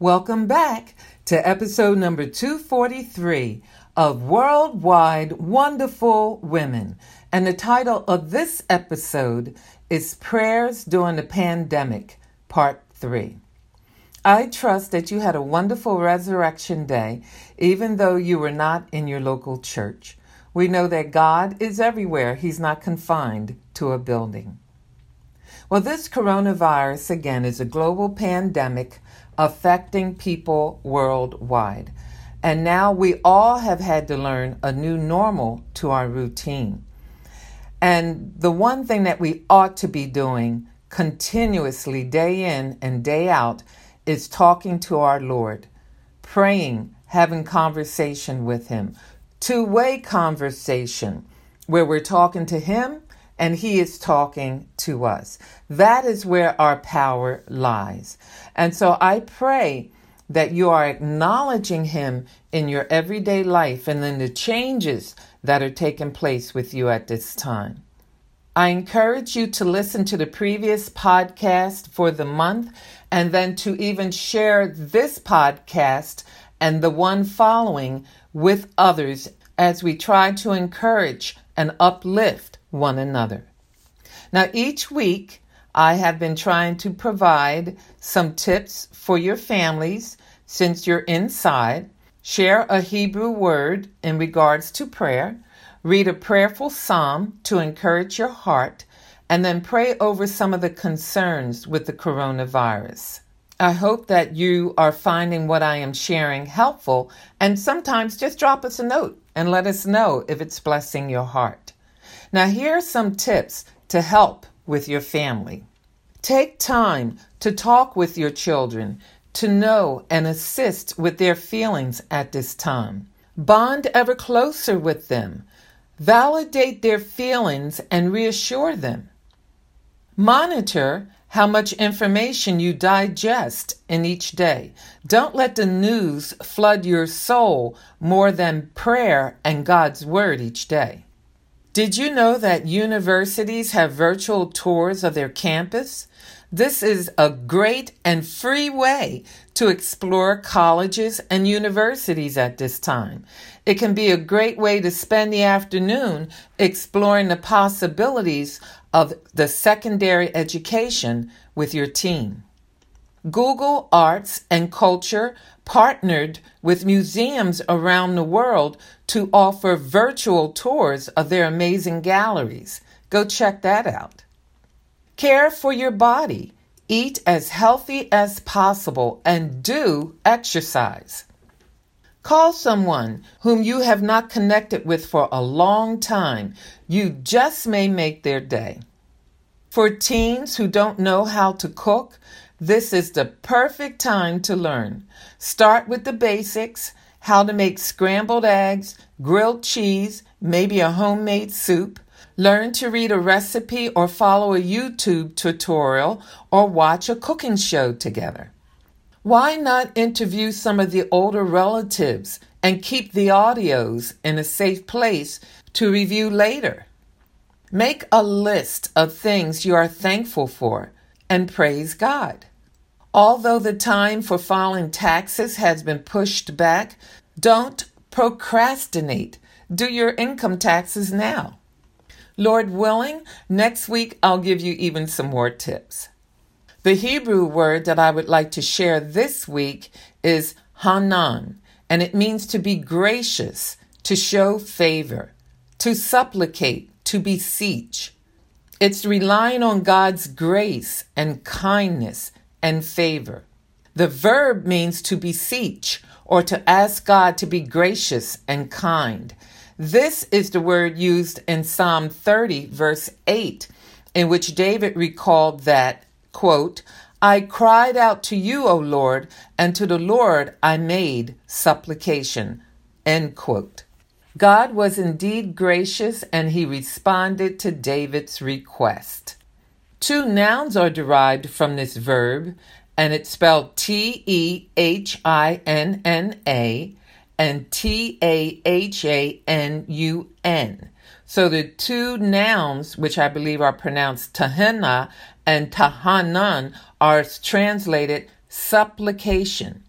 Welcome back to episode number 243 of Worldwide Wonderful Women. And the title of this episode is Prayers During the Pandemic, Part 3. I trust that you had a wonderful Resurrection Day, even though you were not in your local church. We know that God is everywhere, He's not confined to a building. Well, this coronavirus, again, is a global pandemic affecting people worldwide. And now we all have had to learn a new normal to our routine. And the one thing that we ought to be doing continuously, day in and day out, is talking to our Lord, praying, having conversation with Him, two way conversation where we're talking to Him and He is talking to us. That is where our power lies. And so I pray that you are acknowledging Him in your everyday life and in the changes that are taking place with you at this time. I encourage you to listen to the previous podcast for the month and then to even share this podcast and the one following with others as we try to encourage and uplift one another. Now, each week, I have been trying to provide some tips for your families since you're inside. Share a Hebrew word in regards to prayer. Read a prayerful psalm to encourage your heart. And then pray over some of the concerns with the coronavirus. I hope that you are finding what I am sharing helpful. And sometimes just drop us a note and let us know if it's blessing your heart. Now, here are some tips to help with your family. Take time to talk with your children to know and assist with their feelings at this time. Bond ever closer with them. Validate their feelings and reassure them. Monitor how much information you digest in each day. Don't let the news flood your soul more than prayer and God's Word each day. Did you know that universities have virtual tours of their campus? This is a great and free way to explore colleges and universities at this time. It can be a great way to spend the afternoon exploring the possibilities of the secondary education with your team. Google Arts and Culture partnered with museums around the world to offer virtual tours of their amazing galleries. Go check that out. Care for your body. Eat as healthy as possible and do exercise. Call someone whom you have not connected with for a long time. You just may make their day. For teens who don't know how to cook, this is the perfect time to learn. Start with the basics how to make scrambled eggs, grilled cheese, maybe a homemade soup. Learn to read a recipe or follow a YouTube tutorial or watch a cooking show together. Why not interview some of the older relatives and keep the audios in a safe place to review later? Make a list of things you are thankful for and praise God. Although the time for filing taxes has been pushed back, don't procrastinate. Do your income taxes now. Lord willing, next week I'll give you even some more tips. The Hebrew word that I would like to share this week is hanan, and it means to be gracious, to show favor, to supplicate, to beseech. It's relying on God's grace and kindness and favor. The verb means to beseech or to ask God to be gracious and kind. This is the word used in Psalm 30, verse 8, in which David recalled that, quote, I cried out to you, O Lord, and to the Lord I made supplication. End quote. God was indeed gracious and he responded to David's request. Two nouns are derived from this verb, and it's spelled T E H I N N A and T A H A N U N. So the two nouns, which I believe are pronounced tahina and tahanan, are translated supplication.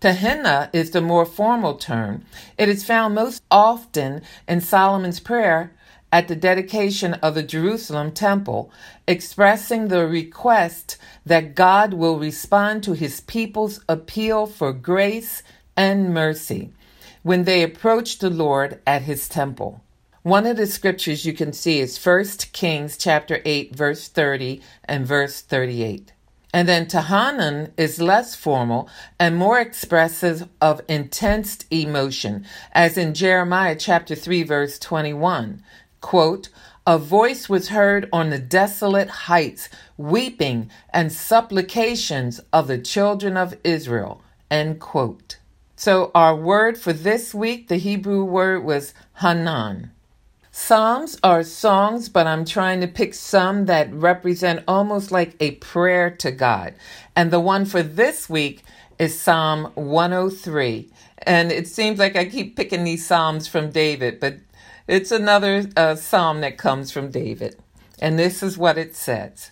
Tahina is the more formal term. It is found most often in Solomon's prayer at the dedication of the Jerusalem temple, expressing the request that God will respond to his people's appeal for grace and mercy when they approach the Lord at his temple. One of the scriptures you can see is 1 Kings chapter 8 verse 30 and verse 38. And then Tahanan is less formal and more expressive of intense emotion, as in Jeremiah chapter 3 verse 21. Quote, a voice was heard on the desolate heights, weeping and supplications of the children of Israel. End quote. So our word for this week, the Hebrew word was Hanan. Psalms are songs, but I'm trying to pick some that represent almost like a prayer to God. And the one for this week is Psalm 103. And it seems like I keep picking these Psalms from David, but it's another uh, Psalm that comes from David. And this is what it says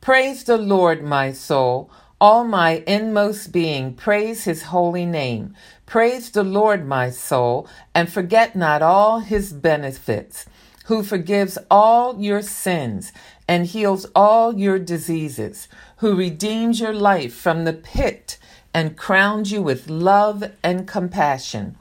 Praise the Lord, my soul. All my inmost being, praise his holy name. Praise the Lord, my soul, and forget not all his benefits, who forgives all your sins and heals all your diseases, who redeems your life from the pit and crowns you with love and compassion,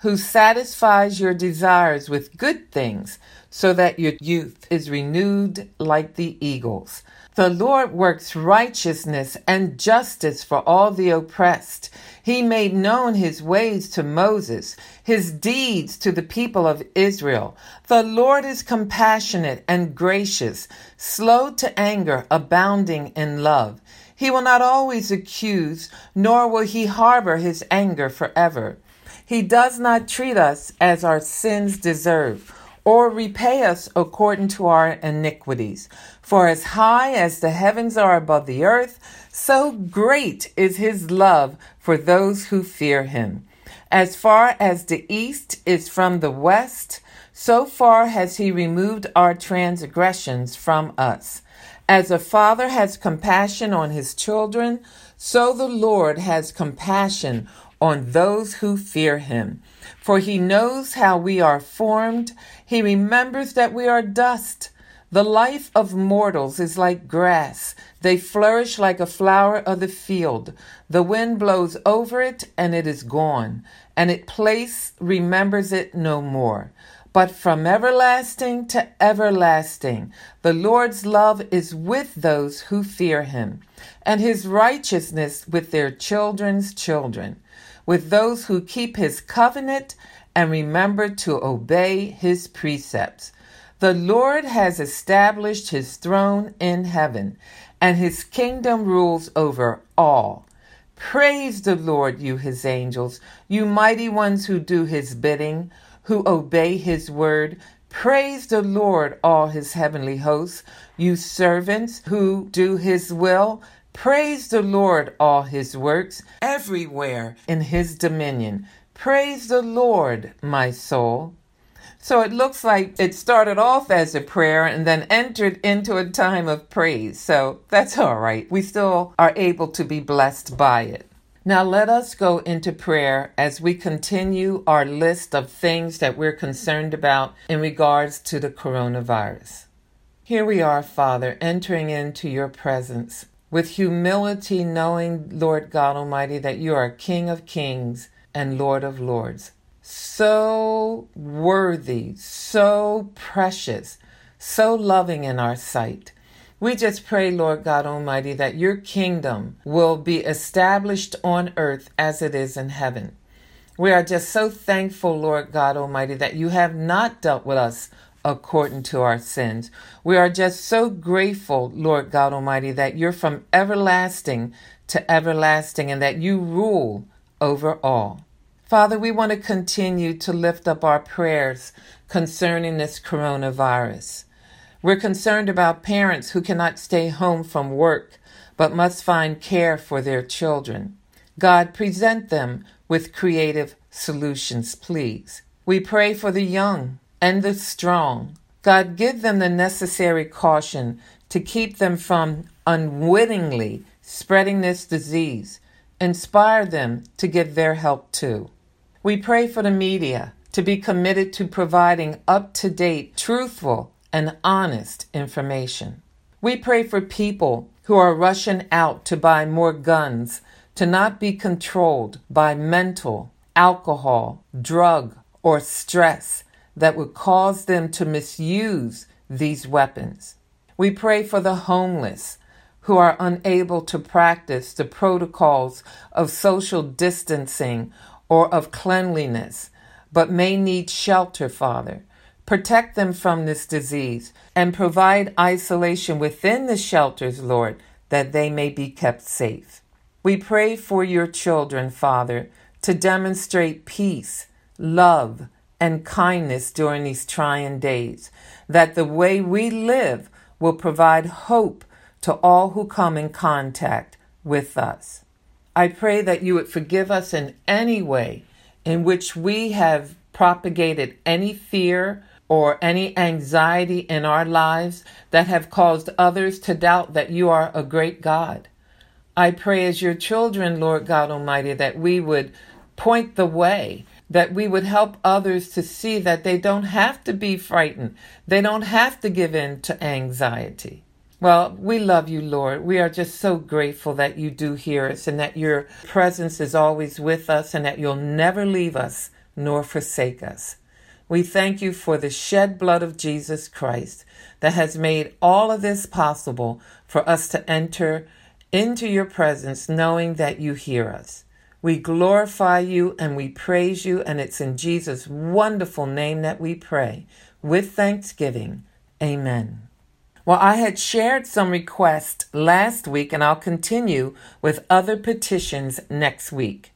who satisfies your desires with good things so that your youth is renewed like the eagles. The Lord works righteousness and justice for all the oppressed. He made known his ways to Moses, his deeds to the people of Israel. The Lord is compassionate and gracious, slow to anger, abounding in love. He will not always accuse, nor will he harbor his anger forever. He does not treat us as our sins deserve or repay us according to our iniquities. For as high as the heavens are above the earth, so great is his love for those who fear him. As far as the east is from the west, so far has he removed our transgressions from us. As a father has compassion on his children, so the Lord has compassion on those who fear him. For he knows how we are formed, he remembers that we are dust. The life of mortals is like grass. They flourish like a flower of the field. The wind blows over it, and it is gone, and its place remembers it no more. But from everlasting to everlasting, the Lord's love is with those who fear him, and his righteousness with their children's children with those who keep his covenant and remember to obey his precepts. The Lord has established his throne in heaven, and his kingdom rules over all. Praise the Lord, you his angels, you mighty ones who do his bidding, who obey his word. Praise the Lord, all his heavenly hosts, you servants who do his will. Praise the Lord, all his works, everywhere in his dominion. Praise the Lord, my soul. So it looks like it started off as a prayer and then entered into a time of praise. So that's all right. We still are able to be blessed by it. Now let us go into prayer as we continue our list of things that we're concerned about in regards to the coronavirus. Here we are, Father, entering into your presence with humility, knowing, Lord God Almighty, that you are King of kings and Lord of lords. so worthy, so precious, so loving in our sight. We just pray, Lord God Almighty, that your kingdom will be established on earth as it is in heaven. We are just so thankful, Lord God Almighty, that you have not dealt with us according to our sins. We are just so grateful, Lord God Almighty, that you're from everlasting to everlasting and that you rule over all. Father, we want to continue to lift up our prayers concerning this coronavirus. We're concerned about parents who cannot stay home from work but must find care for their children. God, present them with creative solutions, please. We pray for the young and the strong. God, give them the necessary caution to keep them from unwittingly spreading this disease. Inspire them to give their help too. We pray for the media to be committed to providing up to date, truthful, and honest information. We pray for people who are rushing out to buy more guns to not be controlled by mental, alcohol, drug, or stress that would cause them to misuse these weapons. We pray for the homeless who are unable to practice the protocols of social distancing or of cleanliness, but may need shelter, Father. Protect them from this disease and provide isolation within the shelters, Lord, that they may be kept safe. We pray for your children, Father, to demonstrate peace, love, and kindness during these trying days, that the way we live will provide hope to all who come in contact with us. I pray that you would forgive us in any way in which we have propagated any fear or any anxiety in our lives that have caused others to doubt that you are a great God. I pray as your children, Lord God Almighty, that we would point the way, that we would help others to see that they don't have to be frightened, they don't have to give in to anxiety. Well, we love you, Lord. We are just so grateful that you do hear us and that your presence is always with us and that you'll never leave us nor forsake us. We thank you for the shed blood of Jesus Christ that has made all of this possible for us to enter into your presence knowing that you hear us. We glorify you and we praise you, and it's in Jesus' wonderful name that we pray. With thanksgiving, amen. Well, I had shared some requests last week, and I'll continue with other petitions next week.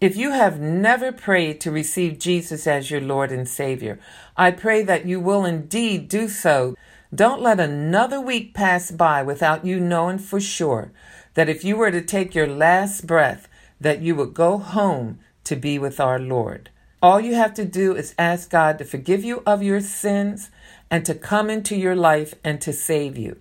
If you have never prayed to receive Jesus as your Lord and Savior, I pray that you will indeed do so. Don't let another week pass by without you knowing for sure that if you were to take your last breath, that you would go home to be with our Lord. All you have to do is ask God to forgive you of your sins and to come into your life and to save you.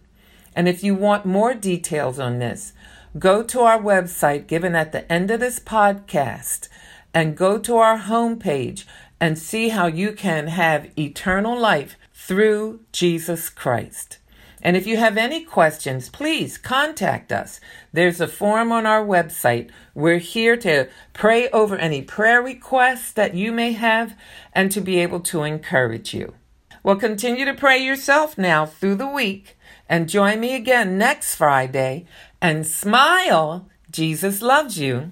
And if you want more details on this, go to our website given at the end of this podcast and go to our homepage and see how you can have eternal life through Jesus Christ. And if you have any questions, please contact us. There's a form on our website. We're here to pray over any prayer requests that you may have and to be able to encourage you. Well, continue to pray yourself now through the week and join me again next Friday and smile. Jesus loves you.